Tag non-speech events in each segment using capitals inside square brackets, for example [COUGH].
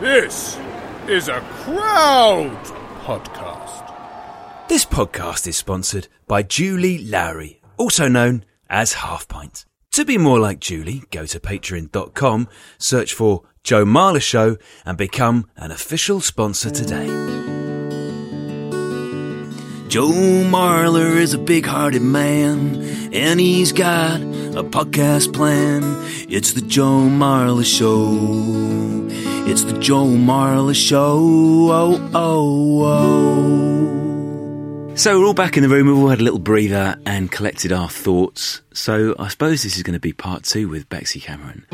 This is a crowd podcast. This podcast is sponsored by Julie Lowry, also known as Half Pint. To be more like Julie, go to patreon.com, search for Joe Marler Show, and become an official sponsor today. Joe Marler is a big hearted man, and he's got a podcast plan. It's the Joe Marler Show. It's the Joe Marler Show. Oh, oh, oh. So we're all back in the room. We've all had a little breather and collected our thoughts. So I suppose this is going to be part two with Bexy Cameron.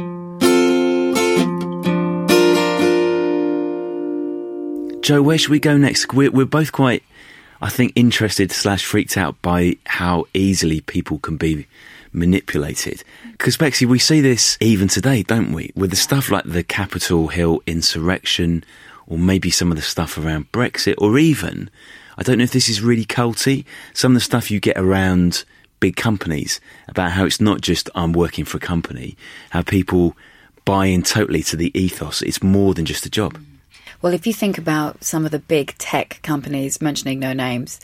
Joe, where should we go next? We're, we're both quite, I think, interested slash freaked out by how easily people can be manipulated. Because, Bexy, we see this even today, don't we? With the stuff like the Capitol Hill insurrection, or maybe some of the stuff around Brexit, or even, I don't know if this is really culty, some of the stuff you get around big companies about how it's not just I'm working for a company, how people buy in totally to the ethos. It's more than just a job. Well, if you think about some of the big tech companies, mentioning no names,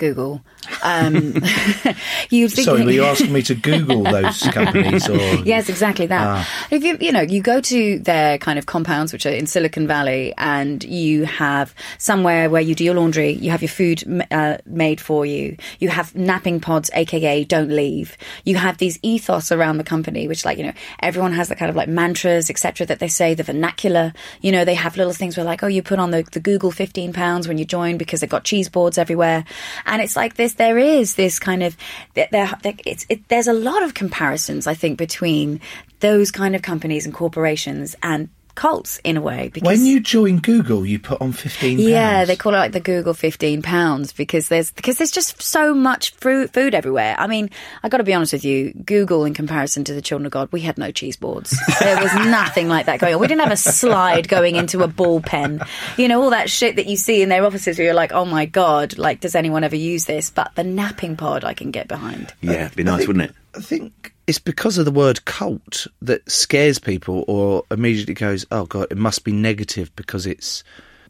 Google. Um, [LAUGHS] you think, Sorry, were you [LAUGHS] asking me to Google those companies? Or? [LAUGHS] Yes, exactly that. Ah. If you you know you go to their kind of compounds, which are in Silicon Valley, and you have somewhere where you do your laundry, you have your food uh, made for you, you have napping pods, aka don't leave. You have these ethos around the company, which like you know everyone has the kind of like mantras, etc. That they say the vernacular. You know they have little things where like oh you put on the, the Google fifteen pounds when you join because they've got cheese boards everywhere, and it's like this there is this kind of there, there it's it, there's a lot of comparisons I think between those kind of companies and corporations and cults in a way. Because when you join Google, you put on fifteen. Pounds. Yeah, they call it like the Google fifteen pounds because there's because there's just so much food food everywhere. I mean, I got to be honest with you, Google in comparison to the Children of God, we had no cheese boards. there was [LAUGHS] nothing like that going on. We didn't have a slide going into a ball pen. You know, all that shit that you see in their offices where you're like, oh my god, like does anyone ever use this? But the napping pod, I can get behind. Yeah, it'd be nice, wouldn't it? I think it's because of the word cult that scares people or immediately goes, oh God, it must be negative because it's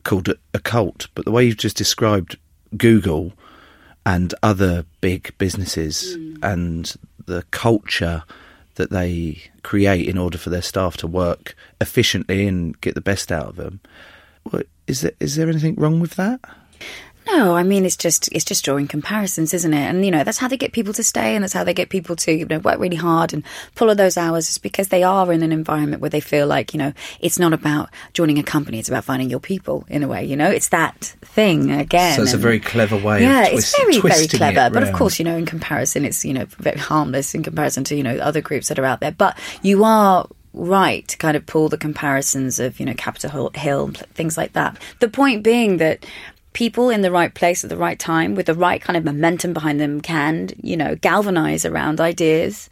called a cult. But the way you've just described Google and other big businesses mm. and the culture that they create in order for their staff to work efficiently and get the best out of them. Is there, is there anything wrong with that? No, I mean it's just it's just drawing comparisons, isn't it? And you know that's how they get people to stay, and that's how they get people to you know work really hard and pull those hours, is because they are in an environment where they feel like you know it's not about joining a company; it's about finding your people in a way. You know, it's that thing again. So it's and, a very clever way. Yeah, twist, it's very very clever. But of course, you know, in comparison, it's you know very harmless in comparison to you know other groups that are out there. But you are right to kind of pull the comparisons of you know Capitol Hill things like that. The point being that people in the right place at the right time with the right kind of momentum behind them can, you know, galvanize around ideas.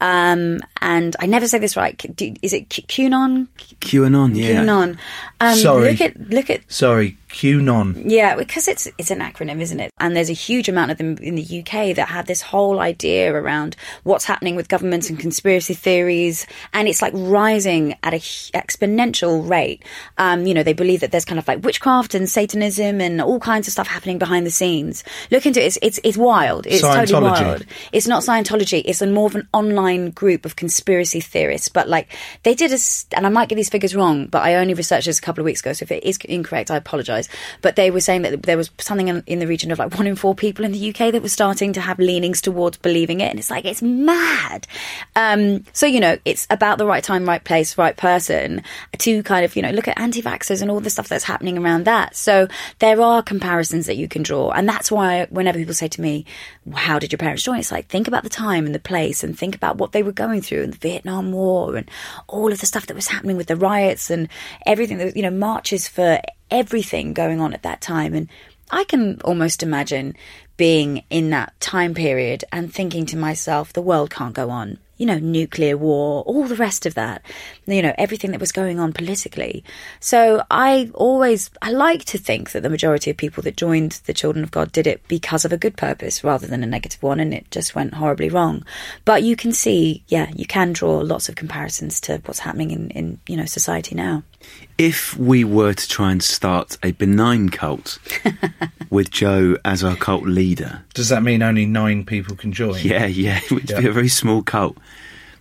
Um, and I never say this right. Is it QAnon? QAnon, yeah. QAnon. Um, Sorry. Look at look at. Sorry, QAnon. Yeah, because it's it's an acronym, isn't it? And there's a huge amount of them in the UK that have this whole idea around what's happening with governments and conspiracy theories, and it's like rising at a h- exponential rate. Um, you know, they believe that there's kind of like witchcraft and Satanism and all kinds of stuff happening behind the scenes. Look into it; it's it's, it's wild. It's totally wild. It's not Scientology. It's a more of an online group of conspiracy theorists. But like they did a, and I might get these figures wrong, but I only researched this a couple of weeks ago. So if it is incorrect, I apologise. But they were saying that there was something in, in the region of like one in four people in the UK that was starting to have leanings towards believing it, and it's like it's mad. Um, so you know, it's about the right time, right place, right person to kind of you know look at anti-vaxxers and all the stuff that's happening around that. So there are comparisons that you can draw, and that's why whenever people say to me, "How did your parents join?" It's like think about the time and the place, and think about what they were going through in the Vietnam War and all of the stuff that was happening with the riots and everything that you know marches for everything going on at that time and I can almost imagine being in that time period and thinking to myself, the world can't go on. You know, nuclear war, all the rest of that, you know, everything that was going on politically. So I always, I like to think that the majority of people that joined the Children of God did it because of a good purpose rather than a negative one and it just went horribly wrong. But you can see, yeah, you can draw lots of comparisons to what's happening in, in you know, society now. If we were to try and start a benign cult [LAUGHS] with Joe as our cult leader, Does that mean only nine people can join? yeah, yeah, [LAUGHS] it would be a very small cult.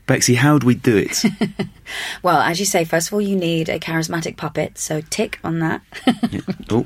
Bexy, how would we do it? [LAUGHS] Well, as you say, first of all, you need a charismatic puppet, so tick on that. Oh.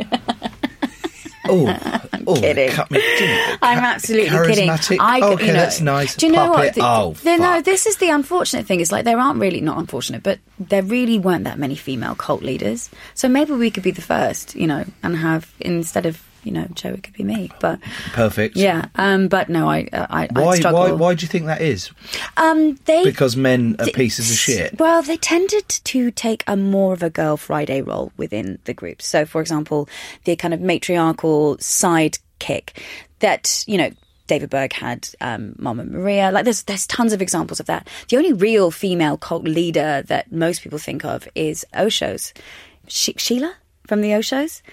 Oh, [LAUGHS] Oh, oh, kidding. me deep. [LAUGHS] I'm absolutely kidding. I, okay, you know, that's nice. Do you know Puppet. what? Oh, the, no, this is the unfortunate thing. Is like there aren't really not unfortunate, but there really weren't that many female cult leaders. So maybe we could be the first, you know, and have instead of you know Joe, it could be me. But Perfect. yeah, um, but no, I uh, I, Why? struggle. Why? Why do you think that is? Um, they Because men are pieces of shit. Well, they tended to take a more of a girl Friday role within the group. So, for example, the kind of matriarchal sidekick that you know. David Berg had um, Mama Maria. Like, there's there's tons of examples of that. The only real female cult leader that most people think of is Osho's, she- Sheela from the Oshos.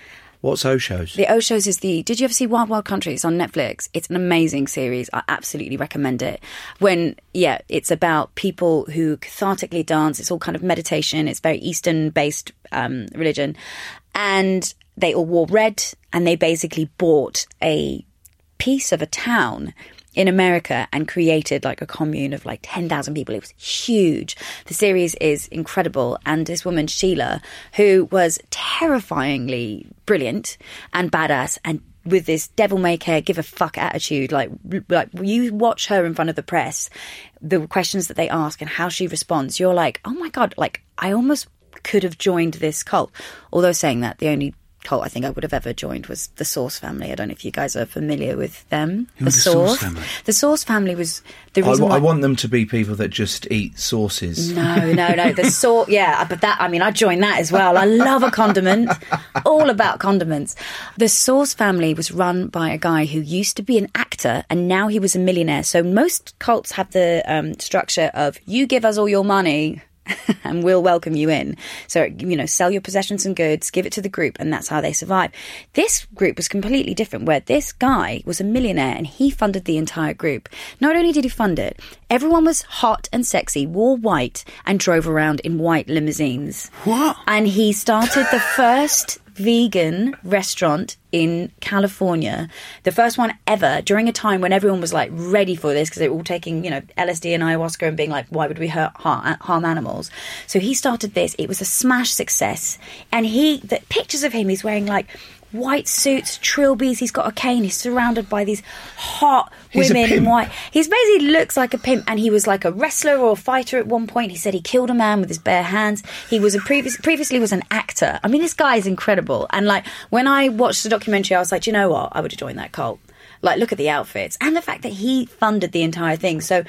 What's Osho's? The Oshos is the. Did you ever see Wild Wild Country? It's on Netflix. It's an amazing series. I absolutely recommend it. When yeah, it's about people who cathartically dance. It's all kind of meditation. It's very Eastern based um, religion, and they all wore red, and they basically bought a piece of a town in America and created like a commune of like 10,000 people. It was huge. The series is incredible. And this woman, Sheila, who was terrifyingly brilliant and badass and with this devil may care, give a fuck attitude, like like you watch her in front of the press, the questions that they ask and how she responds, you're like, oh my god, like I almost could have joined this cult. Although saying that, the only cult I think I would have ever joined was the Source family. I don't know if you guys are familiar with them. Are the Source family? The Source family was the I, reason why. I want them to be people that just eat sauces. no, no, no. The [LAUGHS] sort, yeah, but that, I mean, I joined that as well. I love a condiment. All about condiments. The Source family was run by a guy who used to be an actor and now he was a millionaire. So most cults have the um, structure of you give us all your money. [LAUGHS] and we'll welcome you in. So, you know, sell your possessions and goods, give it to the group, and that's how they survive. This group was completely different, where this guy was a millionaire and he funded the entire group. Not only did he fund it, everyone was hot and sexy, wore white, and drove around in white limousines. What? And he started the first vegan restaurant in California, the first one ever during a time when everyone was like ready for this because they were all taking, you know, LSD and ayahuasca and being like, why would we hurt, harm, harm animals? So he started this. It was a smash success. And he, the pictures of him, he's wearing like white suits, trilbies. He's got a cane. He's surrounded by these hot He's women in white. He basically looks like a pimp, and he was like a wrestler or a fighter at one point. He said he killed a man with his bare hands. He was a previous previously was an actor. I mean, this guy is incredible. And like when I watched the documentary, I was like, you know what? I would have joined that cult. Like, look at the outfits and the fact that he funded the entire thing. So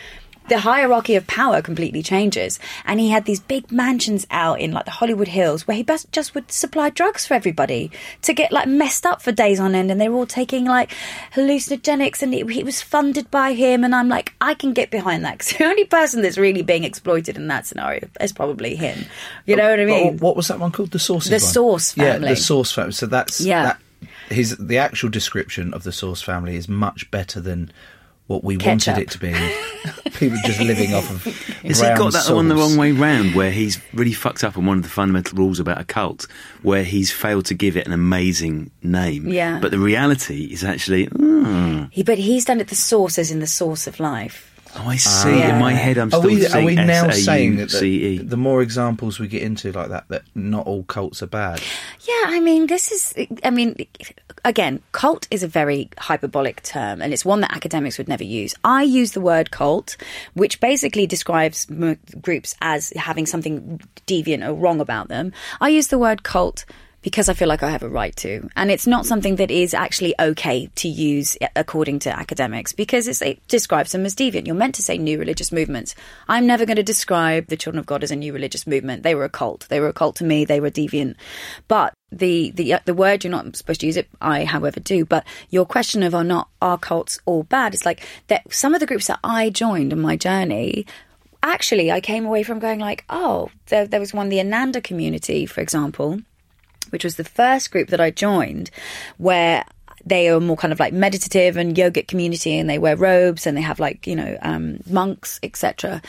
the hierarchy of power completely changes. And he had these big mansions out in like the Hollywood Hills where he best just would supply drugs for everybody to get like messed up for days on end. And they were all taking like hallucinogenics and it, it was funded by him. And I'm like, I can get behind that [LAUGHS] because the only person that's really being exploited in that scenario is probably him. You know what I mean? what was that one called? The Sources. The one? Source Yeah, family. the Source family. So that's Yeah. That, his the actual description of the Source family is much better than what we Ketchup. wanted it to be. [LAUGHS] People just living off of. [LAUGHS] Has he got that one the wrong way round, where he's really fucked up on one of the fundamental rules about a cult, where he's failed to give it an amazing name? Yeah. But the reality is actually, mm, He, but he's done it the source as in the source of life. Oh, I see. Yeah. In my head, I'm Are still we, are we now saying that the, the more examples we get into like that, that not all cults are bad? Yeah, I mean, this is, I mean, again, cult is a very hyperbolic term and it's one that academics would never use. I use the word cult, which basically describes groups as having something deviant or wrong about them. I use the word cult because I feel like I have a right to. And it's not something that is actually okay to use eh, according to academics because it describes them as deviant. You're meant to say new religious movements. I'm never going to describe the Children of God as a new religious movement. They were a cult. They were a cult to me. They were deviant. But the, the, uh, the word, you're not supposed to use it. I, however, do. But your question of are not are cults all bad? It's like that some of the groups that I joined on my journey actually I came away from going like, oh, there, there was one, the Ananda community, for example, which was the first group that I joined where they are more kind of like meditative and yogic community and they wear robes and they have like, you know, um, monks, etc.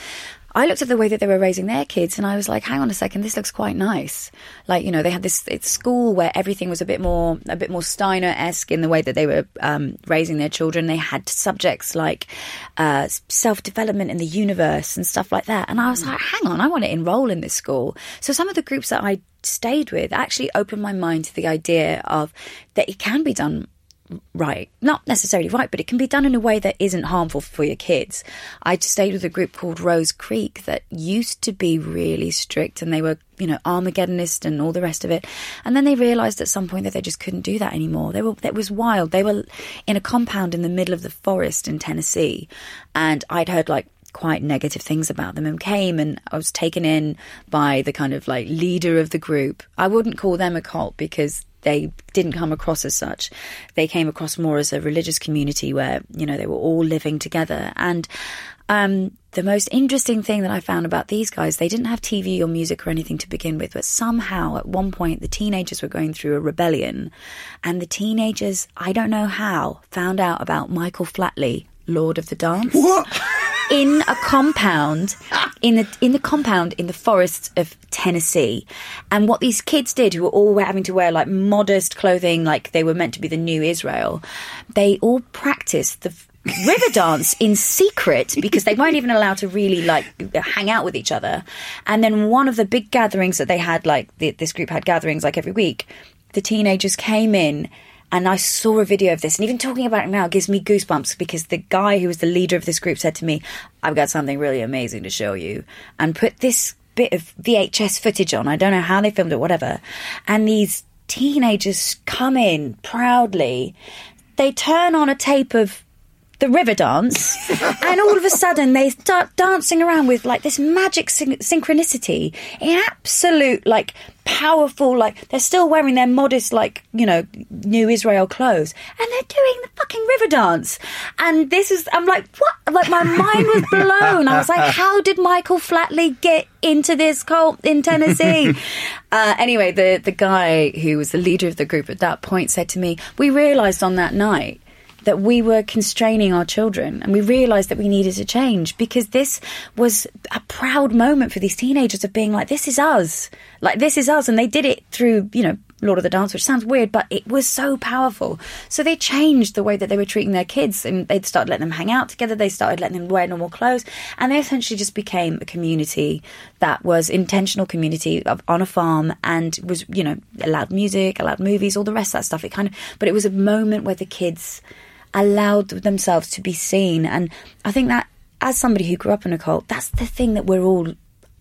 I looked at the way that they were raising their kids and I was like, hang on a second, this looks quite nice. Like, you know, they had this it's school where everything was a bit more a bit more Steiner esque in the way that they were um, raising their children. They had subjects like uh, self development in the universe and stuff like that. And I was like, hang on, I want to enroll in this school. So some of the groups that I stayed with actually opened my mind to the idea of that it can be done right. Not necessarily right, but it can be done in a way that isn't harmful for your kids. I stayed with a group called Rose Creek that used to be really strict and they were, you know, Armageddonist and all the rest of it. And then they realized at some point that they just couldn't do that anymore. They were, it was wild. They were in a compound in the middle of the forest in Tennessee. And I'd heard like quite negative things about them and came and I was taken in by the kind of like leader of the group. I wouldn't call them a cult because they didn't come across as such. They came across more as a religious community where, you know, they were all living together. And um, the most interesting thing that I found about these guys, they didn't have TV or music or anything to begin with, but somehow at one point the teenagers were going through a rebellion. And the teenagers, I don't know how, found out about Michael Flatley, Lord of the Dance. What? In a compound in the in the compound in the forests of Tennessee. And what these kids did, who were all having to wear like modest clothing, like they were meant to be the new Israel, they all practiced the river dance in secret because they weren't even allowed to really like hang out with each other. And then one of the big gatherings that they had, like the, this group had gatherings like every week, the teenagers came in and I saw a video of this, and even talking about it now gives me goosebumps because the guy who was the leader of this group said to me, I've got something really amazing to show you, and put this bit of VHS footage on. I don't know how they filmed it, whatever. And these teenagers come in proudly. They turn on a tape of the river dance, [LAUGHS] and all of a sudden they start dancing around with like this magic syn- synchronicity in absolute like powerful like they're still wearing their modest like you know new Israel clothes, and they're doing the fucking river dance. And this is I'm like what? Like my mind was blown. I was like, [LAUGHS] how did Michael Flatley get into this cult in Tennessee? [LAUGHS] uh, anyway, the the guy who was the leader of the group at that point said to me, we realised on that night that we were constraining our children and we realized that we needed to change because this was a proud moment for these teenagers of being like this is us like this is us and they did it through you know Lord of the Dance, which sounds weird, but it was so powerful. So they changed the way that they were treating their kids, and they'd started letting them hang out together. They started letting them wear normal clothes, and they essentially just became a community that was intentional community of, on a farm and was, you know, allowed music, allowed movies, all the rest of that stuff. It kind of, but it was a moment where the kids allowed themselves to be seen, and I think that as somebody who grew up in a cult, that's the thing that we're all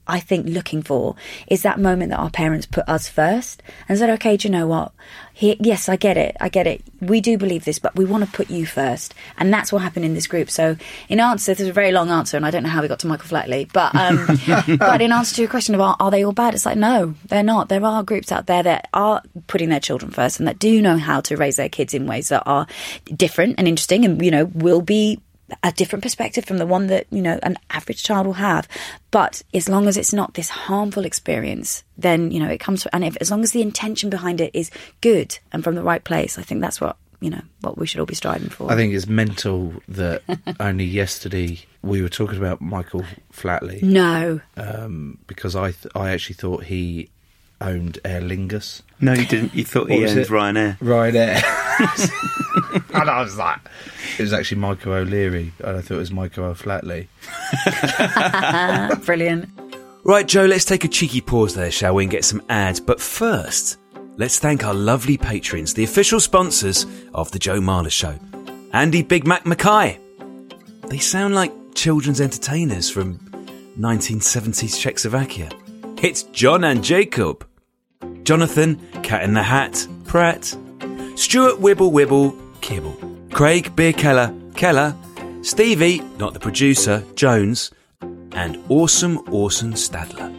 I think looking for is that moment that our parents put us first and said, okay, do you know what? Yes, I get it. I get it. We do believe this, but we want to put you first. And that's what happened in this group. So in answer, this is a very long answer and I don't know how we got to Michael Flatley, but, um, [LAUGHS] but in answer to your question about are they all bad? It's like, no, they're not. There are groups out there that are putting their children first and that do know how to raise their kids in ways that are different and interesting and, you know, will be a different perspective from the one that you know an average child will have. But as long as it's not this harmful experience then you know it comes and if, as long as the intention behind it is good and from the right place i think that's what you know what we should all be striving for. I think it's mental that [LAUGHS] only yesterday we were talking about Michael Flatley. No. Um, because I th- I actually thought he owned Aer Lingus. No, you didn't. You thought What he was owned? Ryanair. Ryanair. [LAUGHS] [LAUGHS] and I was like, it was actually Michael O'Leary, and I thought it was Michael O'Flatley. [LAUGHS] brilliant Right, Joe, let's take a cheeky pause there, shall we, and get some ads. But first, let's thank our lovely patrons, the official sponsors of The Joe Marler Show. Andy Big Mac Mackay. They sound like children's entertainers from 1970s Czechoslovakia. It's John and Jacob. Jonathan, Cat in the Hat, Pratt. Stuart Wibble Wibble, Kibble. Craig Beer Keller, Keller. Stevie, not the producer, Jones and Awesome Orson Stadler.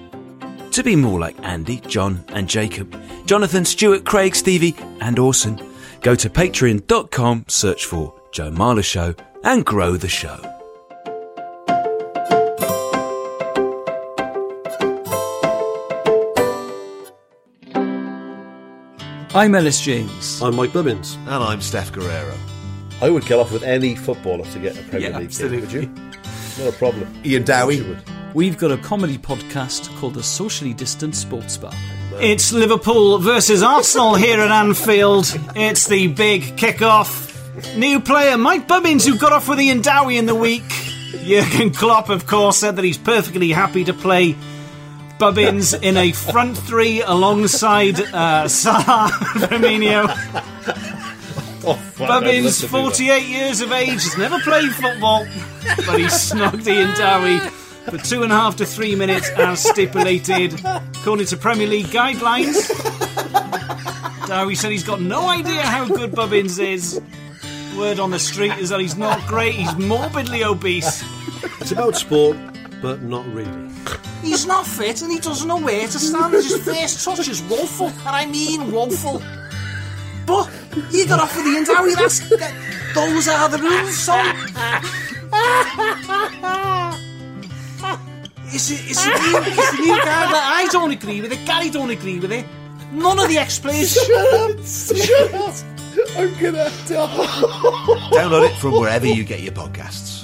To be more like Andy, John, and Jacob, Jonathan, Stuart, Craig, Stevie, and Orson, go to patreon.com, search for Joe Marler Show, and grow the show. I'm Elis James. I'm Mike Bubbins. And I'm Steff Garrero. I would get off with any footballer to get a Premier Yeah, League absolutely. gig, would you? Not a problem. Ian Dowie. Would. We've got a comedy podcast called The Socially Distant Sports Bar. It's Liverpool versus Arsenal here at Anfield. It's the big kick-off. New player Mike Bubbins, who got off with Ian Dowie in the week. Jurgen Klopp, of course, said that he's perfectly happy to play Bubbins in a front three alongside uh, Salah [LAUGHS] Firmino. Oh, fuck, I'd love Bubbins, to do that. 48 years of age, has never played football, but he snogged Ian Dowie for two and a half to three minutes as stipulated, according to Premier League guidelines. Dowie said he's got no idea how good Bubbins is. Word on the street is that he's not great, he's morbidly obese. It's about sport, but not really. He's not fit and he doesn't know where to stand. His first touch is woeful, and I mean woeful. But you got off with the Dowie, that's, that, those are the rules, son. It's a, it's, a new, it's a new guy that I don't agree with it, Gary don't agree with it. None of the ex-players. Shut up! I'm gonna die. Download it from wherever you get your podcasts.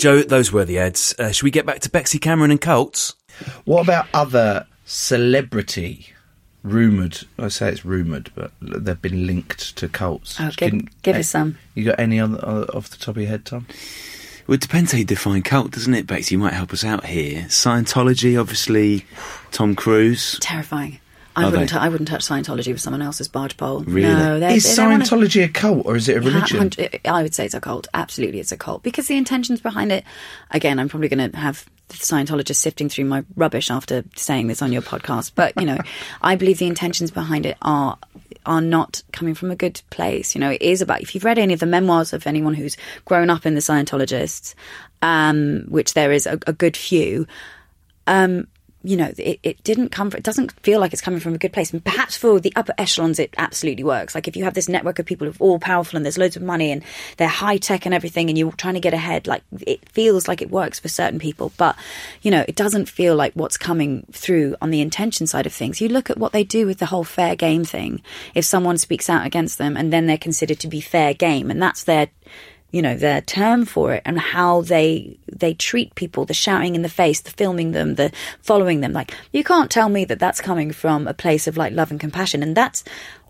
Joe, those were the ads. Uh, should we get back to Bexy Cameron and cults? What about other celebrity rumoured? I say it's rumoured, but they've been linked to cults. Oh, give, give us some. You got any on, uh, off the top of your head, Tom? Well, it depends how you define cult, doesn't it, Bexy? You might help us out here. Scientology, obviously, Tom Cruise. Terrifying. I Are wouldn't. they? I wouldn't touch Scientology with someone else's barge pole. Really? No, they're, Is they don't wanna- Scientology a cult or is it a religion? I would say it's a cult. Absolutely, it's a cult because the intentions behind it. Again, I'm probably going to have Scientologists sifting through my rubbish after saying this on your podcast, but you know, [LAUGHS] I believe the intentions behind it are are not coming from a good place. You know, it is about if you've read any of the memoirs of anyone who's grown up in the Scientologists, um, which there is a, a good few. Um, you know, it, it didn't come. From, it doesn't feel like it's coming from a good place. And perhaps for the upper echelons, it absolutely works. Like if you have this network of people who are all powerful and there's loads of money and they're high tech and everything, and you're trying to get ahead, like it feels like it works for certain people. But you know, it doesn't feel like what's coming through on the intention side of things. You look at what they do with the whole fair game thing. If someone speaks out against them, and then they're considered to be fair game, and that's their you know their term for it and how they they treat people the shouting in the face the filming them the following them. Like you can't tell me that that's coming from a place of like love and compassion. And that's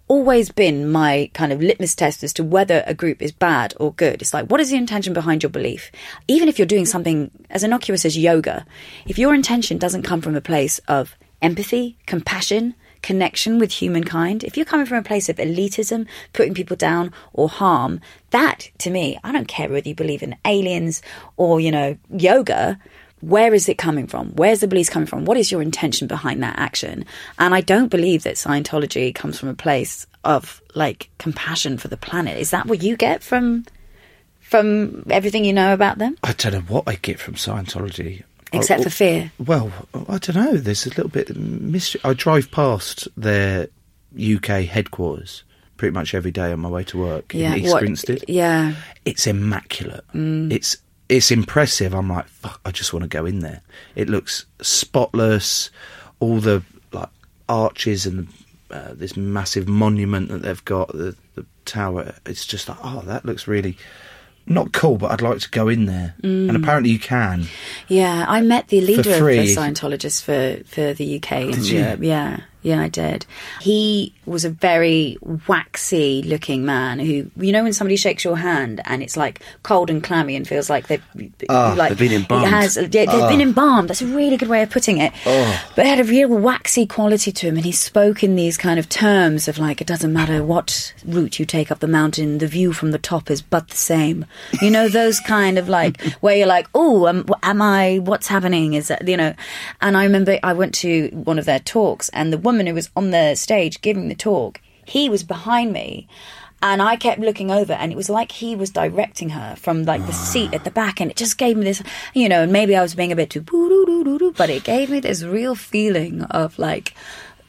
always been my kind of litmus test as to whether a group is bad or good. It's like what is the intention behind your belief? Even if you're doing something as innocuous as yoga if your intention doesn't come from a place of empathy compassion connection with humankind, if you're coming from a place of elitism, putting people down or harm, that to me, I don't care whether you believe in aliens or, you know, yoga. Where is it coming from? Where's the beliefs coming from? What is your intention behind that action? And I don't believe that Scientology comes from a place of like compassion for the planet. Is that what you get from from everything you know about them? I don't know what I get from Scientology. Except I- for fear. Well, I don't know. There's a little bit of mystery. I drive past their UK headquarters pretty much every day on my way to work Yeah, in East what- Grinstead. yeah. It's immaculate. Mm. It's it's impressive. I'm like, fuck, I just want to go in there. It looks spotless. All the like arches and uh, this massive monument that they've got, the, the tower. It's just like, oh, that looks really not cool. But I'd like to go in there. Mm. And apparently, you can. Yeah, I met the leader of the. Scientologists for, for the UK and Did you? Europe. Yeah, yeah, I did. He was a very waxy looking man who, you know, when somebody shakes your hand and it's like cold and clammy and feels like they've, Ah, like, they've been embalmed. It has, yeah, they've Ah. been embalmed. That's a really good way of putting it. Oh. But it had a real waxy quality to him, and he spoke in these kind of terms of like, it doesn't matter what route you take up the mountain, the view from the top is but the same. You know, those kind of like, [LAUGHS] where you're like, oh, am, am I, what's happening? Is that, you know, and I remember I went to one of their talks, and the woman who was on the stage giving the talk, he was behind me. And I kept looking over, and it was like he was directing her from like the seat at the back, and it just gave me this, you know. And maybe I was being a bit too, but it gave me this real feeling of like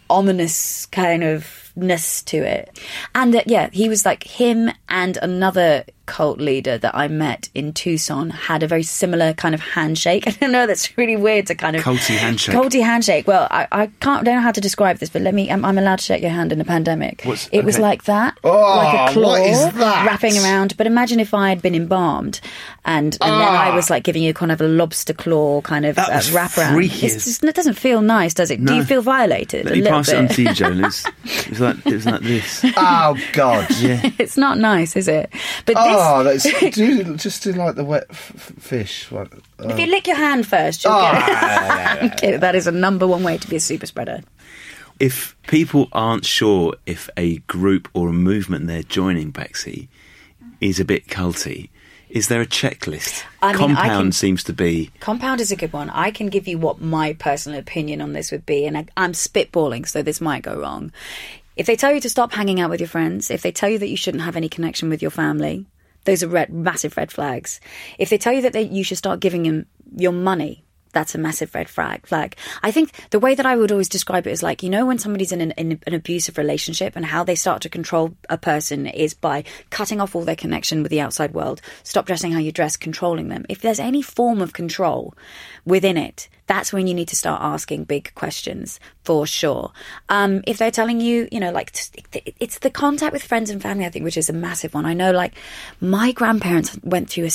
ominous kind of ness to it. And uh, yeah, he was like him and another cult leader that I met in Tucson had a very similar kind of handshake. [LAUGHS] I don't know, that's really weird to kind of Culty handshake. Culty handshake. Well, I, I can't don't know how to describe this, but let me. I'm, I'm allowed to shake your hand in a pandemic. What's- it was like that, Oh, like a claw what is that? wrapping around. But imagine if I had been embalmed, and and then I was like giving you kind of a lobster claw kind of uh, wrap around. It's just, it doesn't feel nice, does it? Do you feel violated? Let me pass it on to you, Joan. [LAUGHS] It's, it was like it was like this. [LAUGHS] Oh God! Yeah. [LAUGHS] it's not nice, is it? But Oh, this, that's do, just do like the wet f- f- fish. What, if you lick your hand first, you'll Oh, get it. yeah, yeah, Okay, that is a number one way to be a super spreader. If people aren't sure if a group or a movement they're joining, Bexy, is a bit culty, is there a checklist? I mean, I Compound can- seems to be. Compound is a good one. I can give you what my personal opinion on this would be, and I, I'm spitballing, so this might go wrong. If they tell you to stop hanging out with your friends, if they tell you that you shouldn't have any connection with your family, those are red, massive red flags. If they tell you that they, you should start giving them your money, that's a massive red flag. Flag. I think the way that I would always describe it is like you know when somebody's in an, in an abusive relationship and how they start to control a person is by cutting off all their connection with the outside world, stop dressing how you dress, controlling them. If there's any form of control within it, that's when you need to start asking big questions for sure. Um, if they're telling you, you know, like it's the contact with friends and family, I think, which is a massive one. I know, like my grandparents went through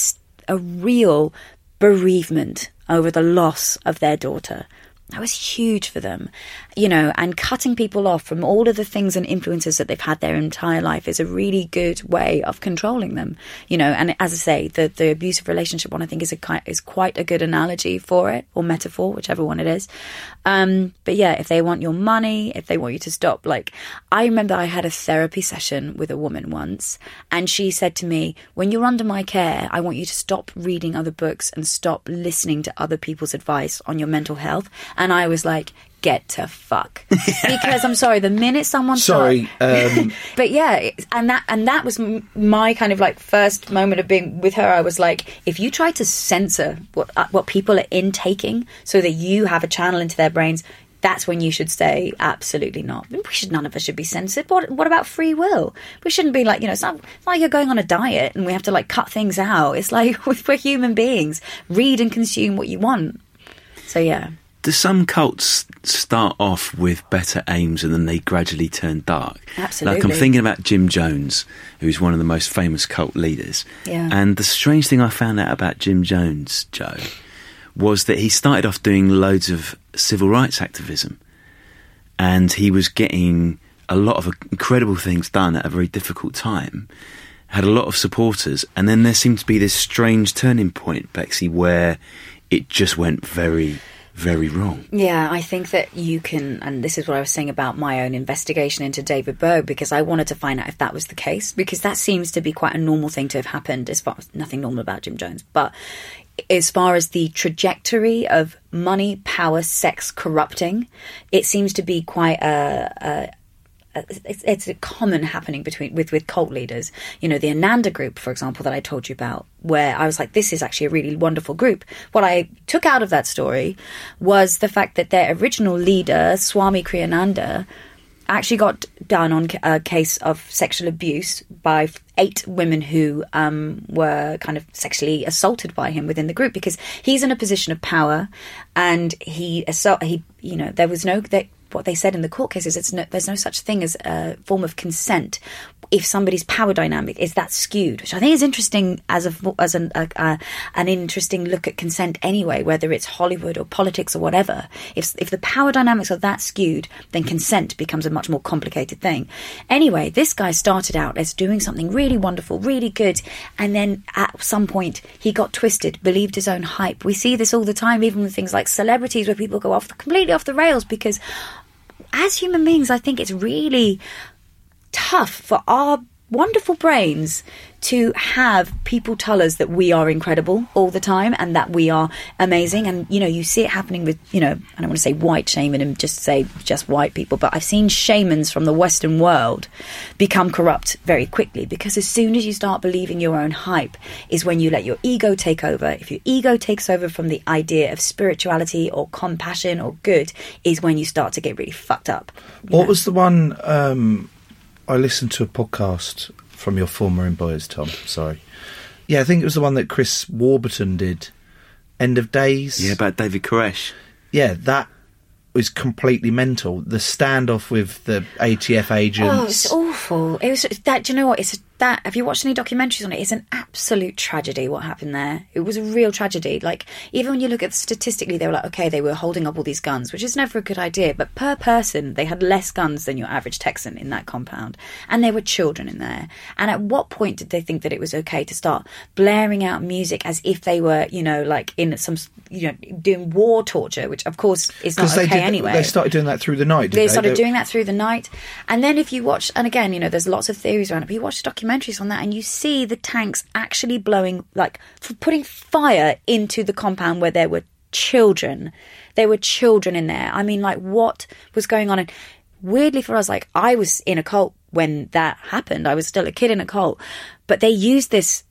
a real bereavement over the loss of their daughter. That was huge for them, you know, and cutting people off from all of the things and influences that they've had their entire life is a really good way of controlling them, you know. And as I say, the the abusive relationship one I think is a is quite a good analogy for it or metaphor, whichever one it is. Um, but yeah, if they want your money, if they want you to stop, like I remember I had a therapy session with a woman once, and she said to me, "When you're under my care, I want you to stop reading other books and stop listening to other people's advice on your mental health." And I was like, "Get to fuck," [LAUGHS] because I'm sorry. The minute someone Sorry, um, [LAUGHS] but yeah, and that and that was m- my kind of like first moment of being with her. I was like, if you try to censor what uh, what people are intaking so that you have a channel into their brains. That's when you should say absolutely not. We should none of us should be censored. What what about free will? We shouldn't be like you know. It's not, it's not like you're going on a diet and we have to like cut things out. It's like [LAUGHS] we're human beings. Read and consume what you want. So yeah. Do some cults start off with better aims and then they gradually turn dark? Absolutely. Like I'm thinking about Jim Jones, who's one of the most famous cult leaders. Yeah. And the strange thing I found out about Jim Jones, Joe, was that he started off doing loads of civil rights activism. And he was getting a lot of incredible things done at a very difficult time. Had a lot of supporters. And then there seemed to be this strange turning point, Bexy, where it just went very, very wrong. Yeah, I think that you can, and this is what I was saying about my own investigation into David Berg, because I wanted to find out if that was the case, because that seems to be quite a normal thing to have happened, as far as nothing normal about Jim Jones. But as far as the trajectory of money, power, sex corrupting, it seems to be quite a. it's, it's a common happening between with with cult leaders. You know, the Ananda group, for example, that I told you about, where I was like, this is actually a really wonderful group. What I took out of that story was the fact that their original leader, Swami Kriyananda, actually got done on a case of sexual abuse by eight women who um, were kind of sexually assaulted by him within the group because he's in a position of power and he assault he you know there was no that what they said in the court cases it's no, there's no such thing as a form of consent if somebody's power dynamic is that skewed, which I think is interesting as a as an a, a, an interesting look at consent anyway, whether it's Hollywood or politics or whatever. If if the power dynamics are that skewed, then consent becomes a much more complicated thing. Anyway, this guy started out as doing something really wonderful, really good, and then at some point he got twisted, believed his own hype. We see this all the time, even with things like celebrities, where people go off completely off the rails because as human beings, I think it's really tough for our wonderful brains to have people tell us that we are incredible all the time and that we are amazing. And you know you see it happening with you know I don't want to say white shaman and just say just white people but I've seen shamans from the western world become corrupt very quickly because as soon as you start believing your own hype is when you let your ego take over. If your ego takes over from the idea of spirituality or compassion or good is when you start to get really fucked up. What was the one um, I listened to a podcast from your former employers, Tom? Sorry. Yeah, I think it was the one that Chris Warburton did. End of Days. Yeah, about David Koresh. Yeah, that was completely mental. The standoff with the ATF agents. Oh, it's awful. It was that. Do you know what? It's that. Have you watched any documentaries on it? It's an absolute tragedy. What happened there? It was a real tragedy. Like even when you look at statistically, they were like, okay, they were holding up all these guns, which is never a good idea. But per person, they had less guns than your average Texan in that compound, and there were children in there. And at what point did they think that it was okay to start blaring out music as if they were, you know, like in some, you know, doing war torture, which of course is not okay did, anyway. They started doing that through the night. They they started They- doing that through the night. And then if you watch, and again, you know, there's lots of theories around it, but you watch documentaries on that and you see the tanks actually blowing, like, putting fire into the compound where there were children. There were children in there. I mean, like, what was going on? And weirdly for us, like, I was in a cult when that happened. I was still a kid in a cult. But they used this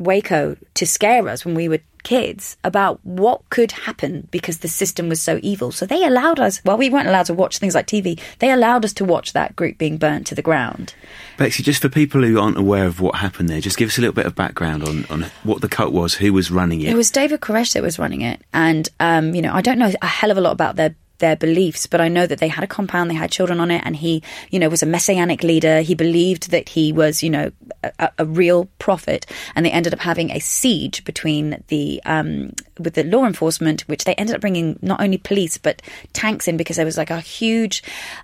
Waco to scare us when we were kids about what could happen because the system was so evil. So they allowed us, well, we weren't allowed to watch things like TV, they allowed us to watch that group being burnt to the ground. Bexy, just for people who aren't aware of what happened there, just give us a little bit of background on, on what the cult was, who was running it. It was David Koresh that was running it. And, um, you know, I don't know a hell of a lot about their their beliefs, but I know that they had a compound, they had children on it, and he, you know, was a messianic leader. He believed that he was, you know, a, a real prophet, and they ended up having a siege between the um, with the law enforcement, which they ended up bringing not only police but tanks in because there was like a huge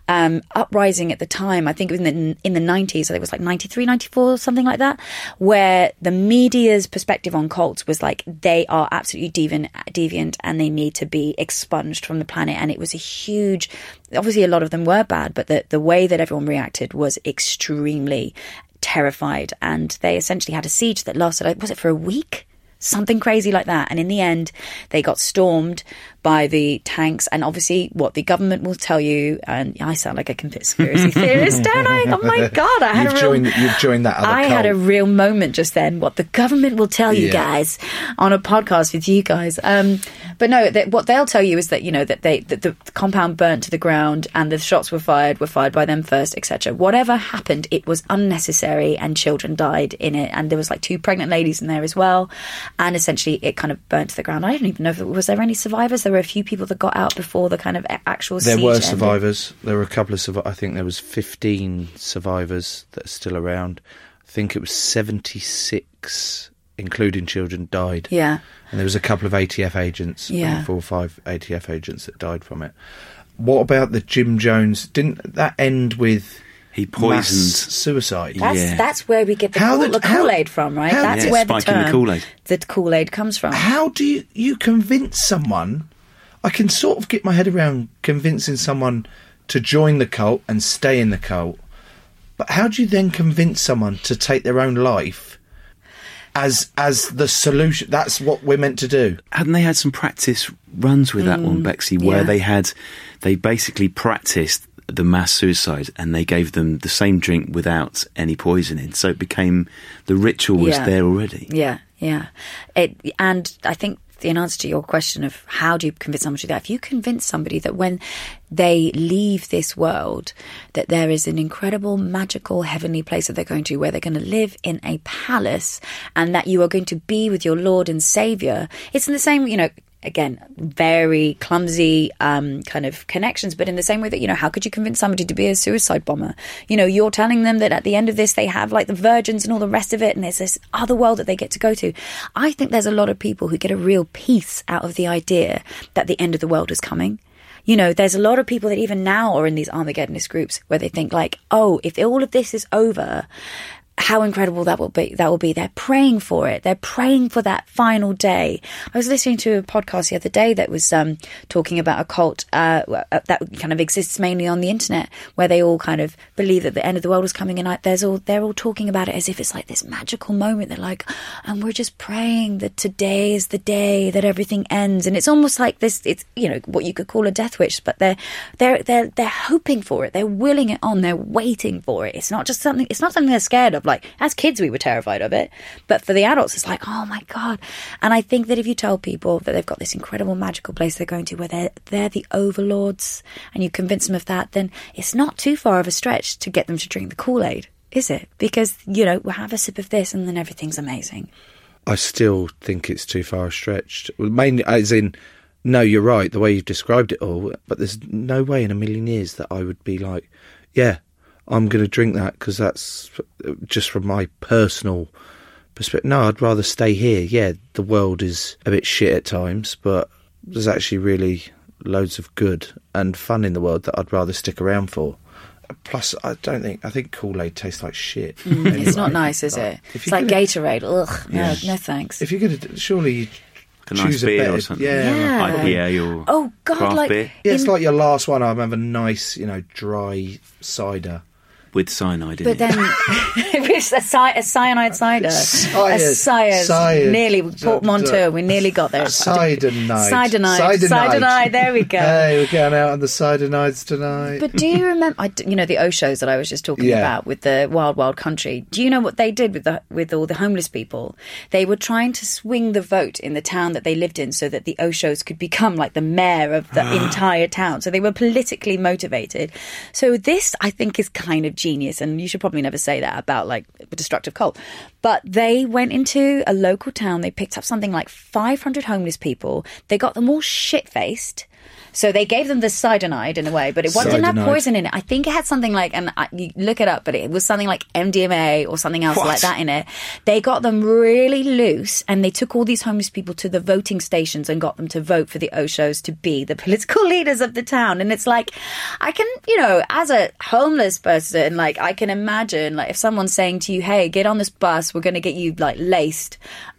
um, uprising at the time. I think in the in the nineties, so it was like 93, 94, something like that, where the media's perspective on cults was like they are absolutely deviant, deviant, and they need to be expunged from the planet, and it was a huge. Obviously, a lot of them were bad, but the the way that everyone reacted was extremely terrified, and they essentially had a siege that lasted. Was it for a week? Something crazy like that. And in the end, they got stormed by the tanks. And obviously, what the government will tell you, and I sound like a conspiracy [LAUGHS] theorist, don't I? Oh my God, I had You've a real, joined, you've joined that other I cult. had a real moment just then. What the government will tell you Yeah. guys on a podcast with you guys. Um, but no, that, what they'll tell you is that you know that they that the compound burnt to the ground and the shots were fired were fired by them first, etc. Whatever happened, it was unnecessary and children died in it, and there was like two pregnant ladies in there as well, and essentially it kind of burnt to the ground. I don't even know if it, was there any survivors. There were a few people that got out before the kind of a- actual. There siege were ended. survivors. There were a couple of survivors. I think there was 15 survivors that are still around. I think it was 76, including children, died. Yeah. And there was a couple of ATF agents, Yeah. four or five ATF agents that died from it. What about the Jim Jones? Didn't that end with he poisoned poisoned- suicide? That's that's where we get the, How Kool- the- the how- Kool Aid from, right? how- that's Yeah, where the spiking the term Kool-Aid. the Kool Aid comes from. How do you, you convince someone? I can sort of get my head around convincing someone to join the cult and stay in the cult. But how do you then convince someone to take their own life as as the solution? That's what we're meant to do. hadn't they had some practice runs with that one, Mm, Bexy, where yeah. they had they basically practiced the mass suicide and they gave them the same drink without any poisoning, so it became the ritual was Yeah. there already. Yeah, yeah. It and I think the answer to your question of how do you convince someone to that? If you convince somebody that when they leave this world, that there is an incredible, magical, heavenly place that they're going to, where they're going to live in a palace, and that you are going to be with your Lord and Savior. It's in the same, you know. Again, very clumsy um, kind of connections, but in the same way that, you know, how could you convince somebody to be a suicide bomber? You know, you're telling them that at the end of this, they have like the virgins and all the rest of it, and there's this other world that they get to go to. I think there's a lot of people who get a real peace out of the idea that the end of the world is coming. You know, there's a lot of people that even now are in these Armageddonist groups where they think like, oh, if all of this is over, how incredible that will be that will be. They're praying for it. They're praying for that final day. I was listening to a podcast the other day that was um, talking about a cult uh, that kind of exists mainly on the internet where they all kind of believe that the end of the world is coming and there's all they're all talking about it as if it's like this magical moment. They're like and we're just praying that today is the day that everything ends. And it's almost like this it's you know what you could call a death wish but they're they're they're they're hoping for it. They're willing it on. They're waiting for it. It's not just something it's not something they're scared of like as kids we were terrified of it. But for the adults it's like oh my god. And i think that if you tell people that they've got this incredible magical place they're going to where they're they're the overlords and you convince them of that then it's not too far of a stretch to get them to drink the kool-aid is it? Because you know we'll have a sip of this and then everything's amazing. I still think it's too far stretched. Mainly, as in, no, you're right, the way you've described it all, but there's no way in a million years that I would be like, yeah, I'm going to drink that because that's just from my personal perspective. No, I'd rather stay here. Yeah, the world is a bit shit at times, but there's actually really loads of good and fun in the world that I'd rather stick around for. Plus, I don't think I think Kool Aid tastes like shit. Mm, it's not nice is Like, it it's like gonna- gatorade ugh no, Yeah. no thanks If you're going to, surely you A nice choose a beer or something. Yeah, Yeah. IPA or Oh, God, craft like- beer Yeah, it's In- like your last one. I have a nice, you know, dry cider. With cyanide in But it. then [LAUGHS] [LAUGHS] it's a, cy- a cyanide cider. a Cyanide. cyanide. Cyanide. Nearly portmanteau. We nearly got there. [LAUGHS] Cyanide. Cyanide. Cyanide. Cyanide. There we go. Hey, we're going out on the cyanide tonight. But do you remember? I d you know the Oshos that I was just talking Yeah. about with the Wild Wild Country. Do you know what they did with the with all the homeless people? They were trying to swing the vote in the town that they lived in, so that the Oshos could become like the mayor of the [GASPS] entire town. So they were politically motivated. So this, I think, is kind of genius, and you should probably never say that about like a destructive cult. But they went into a local town. They picked up something like 500 homeless people. They got them all shit faced. So they gave them the cyanide in a way, but it wasn't didn't have poison in it. I think it had something like, and I, you look it up, but it was something like MDMA or something else What? like that in it. They got them really loose, and they took all these homeless people to the voting stations and got them to vote for the Oshos to be the [LAUGHS] political leaders of the town. And it's like, I can, you know, as a homeless person, like I can imagine, like if someone's saying to you, "Hey, get on this bus, we're going to get you like laced."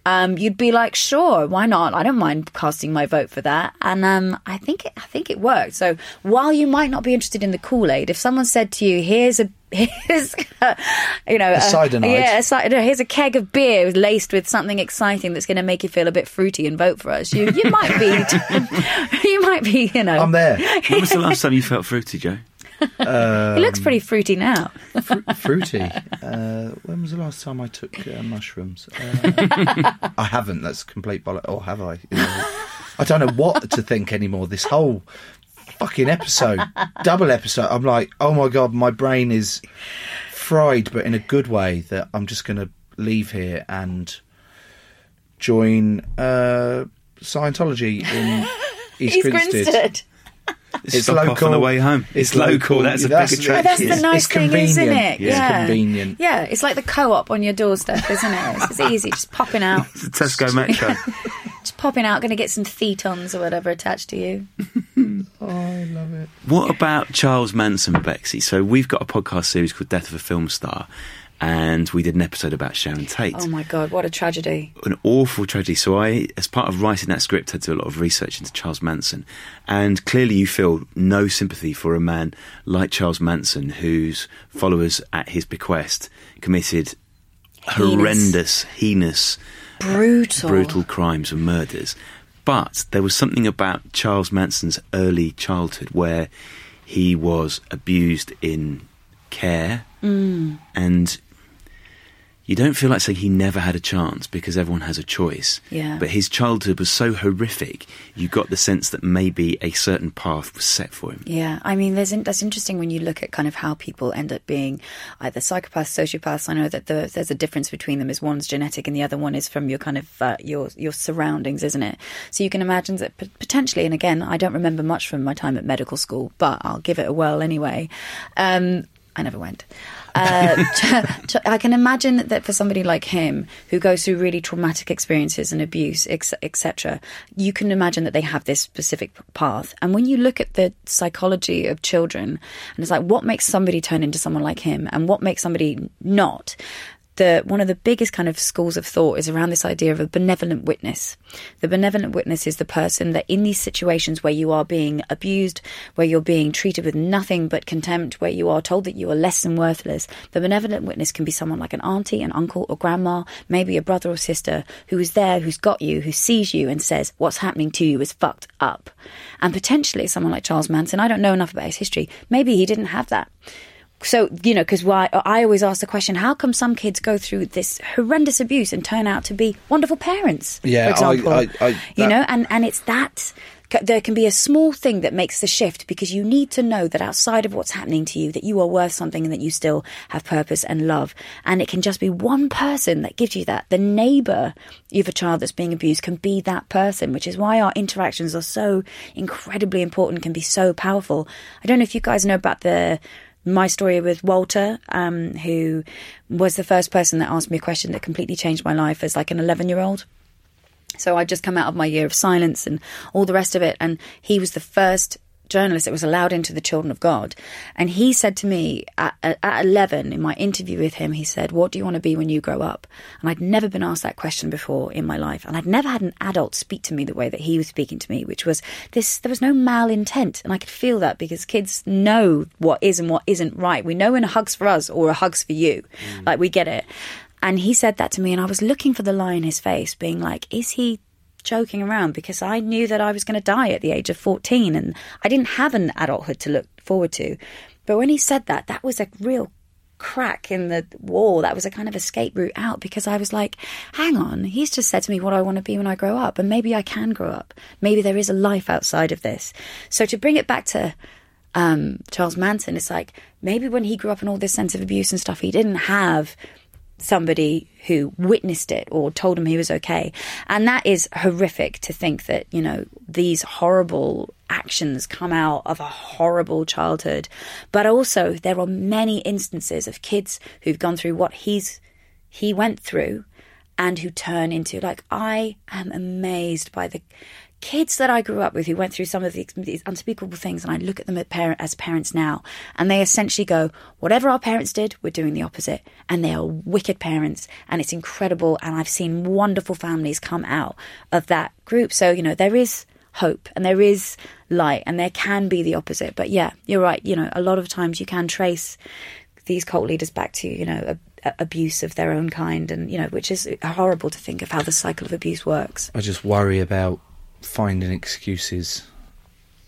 Um, you'd be like, sure, why not? I don't mind casting my vote for that. And um, I think think it, I think it worked. So while you might not be interested in the Kool Aid, if someone said to you, "Here's a [LAUGHS] here's you know A cyanide. yeah, a cy- here's a keg of beer laced with something exciting that's going to make you feel a bit fruity and vote for us," you you might be [LAUGHS] you might be you know I'm there. [LAUGHS] When was the last time you felt fruity, Joe? He looks pretty fruity now. Fruity. Uh, when was the last time I took uh, mushrooms? Uh, [LAUGHS] I haven't. That's complete bollock. Or have I? You know, I don't know what to think anymore. This whole fucking episode, double episode. I'm like, oh my god, my brain is fried, but in a good way. That I'm just going to leave here and join uh, Scientology in [LAUGHS] East, East Grinstead. Grinstead. It's Stop off local on the way home. It's local, that's a big Oh, that's attraction. the nice it's thing, isn't it? Yeah. It's Yeah. convenient. Yeah, it's like the co-op on your doorstep, isn't it? It's, it's easy, just popping out, [LAUGHS] It's Tesco Metro. [LAUGHS] just popping out, going to get some thetans or whatever attached to you. [LAUGHS] Oh, I love it. What about Charles Manson, Bexy? So we've got a podcast series called Death of a Film Star, and we did an episode about Sharon Tate. Oh my god, what a tragedy! an awful tragedy. So I, as part of writing that script, had to do a lot of research into Charles Manson, and clearly you feel no sympathy for a man like Charles Manson, whose followers, at his bequest, committed horrendous, heinous, Brutal. brutal crimes and murders. But there was something about Charles Manson's early childhood where he was abused in care, Mm. and you don't feel like saying he never had a chance because everyone has a choice. Yeah. But his childhood was so horrific, you got the sense that maybe a certain path was set for him. Yeah, I mean, there's in, that's interesting when you look at kind of how people end up being either psychopaths, sociopaths. I know that the, there's a difference between them. Is one's genetic and the other one is from your kind of uh, your your surroundings, isn't it? So you can imagine that p- potentially, and again, I don't remember much from my time at medical school, but I'll give it a whirl anyway. Um, I never went. Uh, [LAUGHS] I can imagine that for somebody like him who goes through really traumatic experiences and abuse, etc., you can imagine that they have this specific path. And when you look at the psychology of children, and it's like, what makes somebody turn into someone like him, and what makes somebody not? The one of the biggest kind of schools of thought is around this idea of a benevolent witness. The benevolent witness is the person that in these situations where you are being abused, where you're being treated with nothing but contempt, where you are told that you are less than worthless, the benevolent witness can be someone like an auntie, an uncle, or grandma, maybe a brother or sister who is there, who's got you, who sees you and says, What's happening to you is fucked up. And potentially someone like Charles Manson, I don't know enough about his history, maybe he didn't have that so you know because why i always ask the question how come some kids go through this horrendous abuse and turn out to be wonderful parents Yeah, for I- example? I- I- you that- know and and it's that there can be a small thing that makes the shift because you need to know that outside of what's happening to you that you are worth something and that you still have purpose and love. And it can just be one person that gives you that. The neighbor of a child that's being abused can be that person which is why our interactions are so incredibly important can be so powerful. I don't know if you guys know about the my story with Walter, um, who was the first person that asked me a question that completely changed my life as like an 11 year old. So I'd just come out of my year of silence and all the rest of it. And he was the first journalist that was allowed into the Children of God. And he said to me at, at at 11 in my interview with him, he said, What do you want to be when you grow up? And I'd never been asked that question before in my life. And I'd never had an adult speak to me the way that he was speaking to me, which was this there was no malintent. And I could feel that because kids know what is and what isn't right. We know when a hug's for us or a hug's for you. Mm. Like we get it. And he said that to me, and I was looking for the lie in his face, being like, Is he joking around because I knew that I was going to die at the age of 14 and I didn't have an adulthood to look forward to. But when he said that, that was a real crack in the wall. That was a kind of escape route out because I was like, hang on, he's just said to me what I want to be when I grow up. And maybe I can grow up. Maybe there is a life outside of this. So to bring it back to um, Charles Manson, it's like maybe when he grew up in all this sense of abuse and stuff, he didn't have somebody who witnessed it or told him he was okay. And that is horrific to think that, you know, these horrible actions come out of a horrible childhood. But also there are many instances of kids who've gone through what he's he went through and who turn into like I am amazed by the kids that I grew up with who went through some of these, these unspeakable things, and I look at them at as parents now, and they essentially go, "Whatever our parents did, we're doing the opposite," and they are wicked parents, and it's incredible. And I've seen wonderful families come out of that group. So you know there is hope and there is light and there can be the opposite. But yeah, you're right. You know, a lot of times you can trace these cult leaders back to, you know, a abuse of their own kind and, you know, which is horrible to think of how the cycle of abuse works. I just worry about finding excuses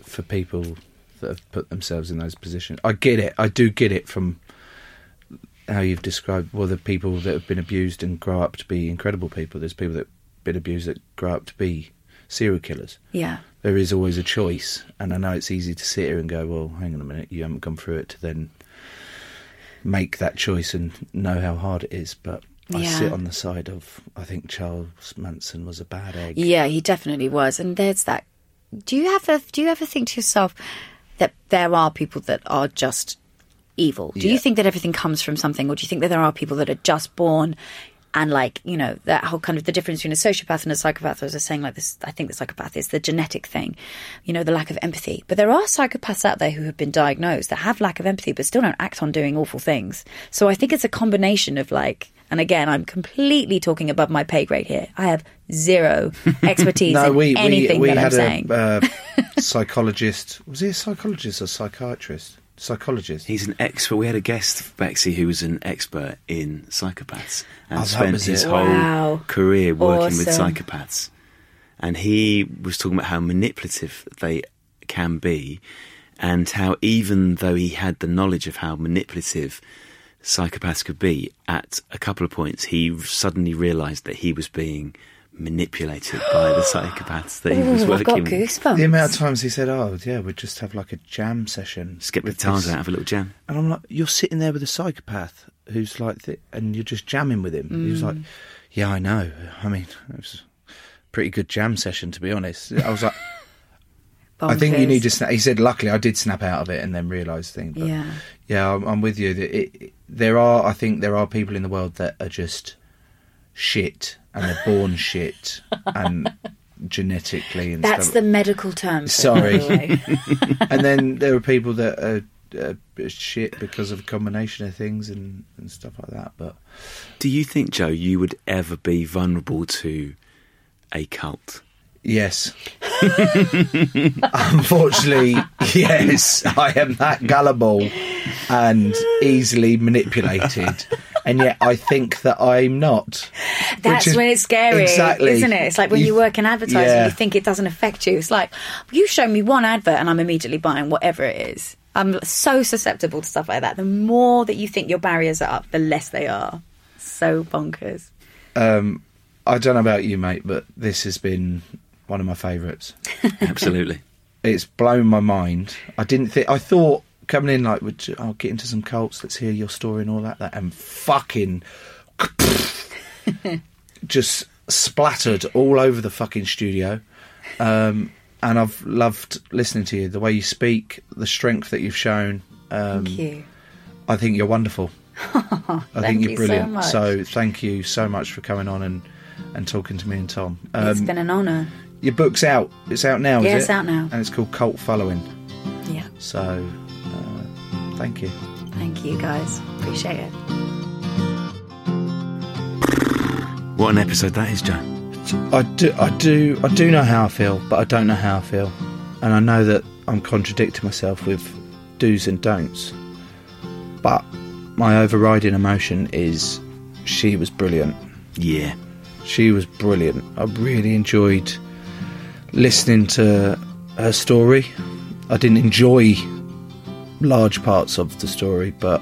for people that have put themselves in those positions. I get it. I do get it from how you've described well the people that have been abused and grow up to be incredible people. There's people that have been abused that grow up to be serial killers. Yeah. There is always a choice, and I know it's easy to sit here and go, "Well, hang on a minute, you haven't gone through it to then make that choice and know how hard it is." But I Yeah. sit on the side of I think Charles Manson was a bad egg. Yeah, he definitely was. And there's that. Do you ever do you ever think to yourself that there are people that are just evil? Do you think that everything comes from something, or do you think that there are people that are just born and like you know that whole kind of the difference between a sociopath and a psychopath? As I was saying, like this, I think the psychopath is the genetic thing, you know, the lack of empathy. But there are psychopaths out there who have been diagnosed that have lack of empathy, but still don't act on doing awful things. So I think it's a combination of like. And again, I'm completely talking above my pay grade here. I have zero [LAUGHS] expertise no, in we anything we, we that had I'm saying. a uh, [LAUGHS] psychologist. Was he a psychologist or psychiatrist? Psychologist. He's an expert. We had a guest, Bexy, who was an expert in psychopaths and Oh, spent his it. whole Wow. career working with psychopaths. And he was talking about how manipulative they can be, and how even though he had the knowledge of how manipulative psychopaths could be, at a couple of points he suddenly realised that he was being manipulated by the [GASPS] psychopaths that he was Ooh, I've got working with. goosebumps. The amount of times he said, "Oh, yeah, we'd just have like a jam session." Skip the with guitars this." out, have a little jam. And I'm like, "You're sitting there with a psychopath who's like, th- and you're just jamming with him." He was like, mm. "Yeah, I know. I mean, it was a pretty good jam session, to be honest." I was like, [LAUGHS] "I think you need to." Snap. He said, "Luckily, I did snap out of it and then realised things." But Yeah. yeah, I'm, I'm with you. That it, it- there are, I think, there are people in the world that are just shit and they're born [LAUGHS] shit and genetically and That's stuff. the medical term. for Sorry. by [LAUGHS] and then there are people that are uh, shit because of a combination of things and, and stuff like that. But Do you think, Joe, you would ever be vulnerable to a cult? Yes, unfortunately, yes, I am that gullible and easily manipulated. And yet, I think that I'm not. That's is- when it's scary, exactly. isn't it? It's like when you, You- work in advertising, yeah. you think it doesn't affect you. It's like you show me one advert and I'm immediately buying whatever it is. I'm so susceptible to stuff like that. The more that you think your barriers are up, the less they are. So bonkers. Um, I don't know about you, mate, but this has been one of my favourites. [LAUGHS] Absolutely. it's blown my mind. I didn't think. I thought coming in like, would you- I'll get into some cults. Let's hear your story and all that. That and fucking [LAUGHS] just splattered all over the fucking studio. Um, and I've loved listening to you. The way you speak, the strength that you've shown. Um, Thank you. I think you're wonderful. [LAUGHS] I Thank think you're you so brilliant. much. So, thank you so much for coming on and, and talking to me and Tom. It's been an honour. Your book's out. It's out now. Yeah, is it's out now. and it's called Cult Following. Yeah. So, uh, thank you. Thank you, guys. Appreciate it. What an episode that is, Joe. I do, I do, I do know how I feel, but I don't know how I feel, and I know that I'm contradicting myself with do's and don'ts. But my overriding emotion is she was brilliant. Yeah. She was brilliant. I really enjoyed listening to her story. I didn't enjoy large parts of the story, but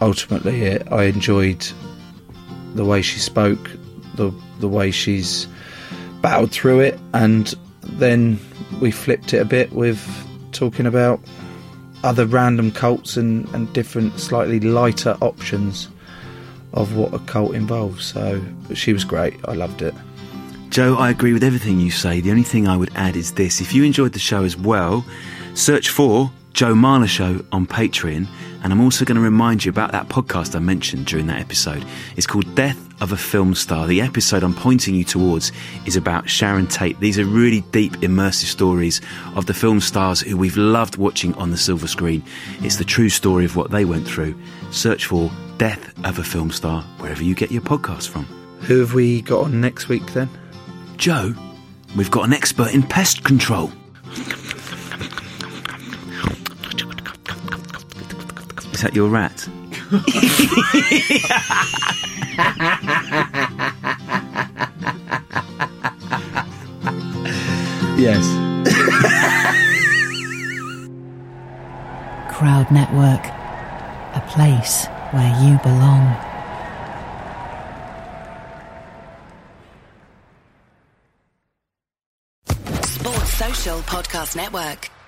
ultimately it, I enjoyed the way she spoke, the the way she's battled through it, and then we flipped it a bit with talking about other random cults and, and different, slightly lighter options of what a cult involves. So she was great. I loved it. Joe, I agree with everything you say. The only thing I would add is this. If you enjoyed the show as well, search for Joe Marler Show on Patreon. And I'm also going to remind you about that podcast I mentioned during that episode. It's called Death of a Film Star. The episode I'm pointing you towards is about Sharon Tate. These are really deep, immersive stories of the film stars who we've loved watching on the silver screen. It's the true story of what they went through. Search for Death of a Film Star wherever you get your podcast from. Who have we got on next week then? Joe, we've got an expert in pest control. Is that your rat? yes. Crowd Network, a place where you belong. Podcast Network.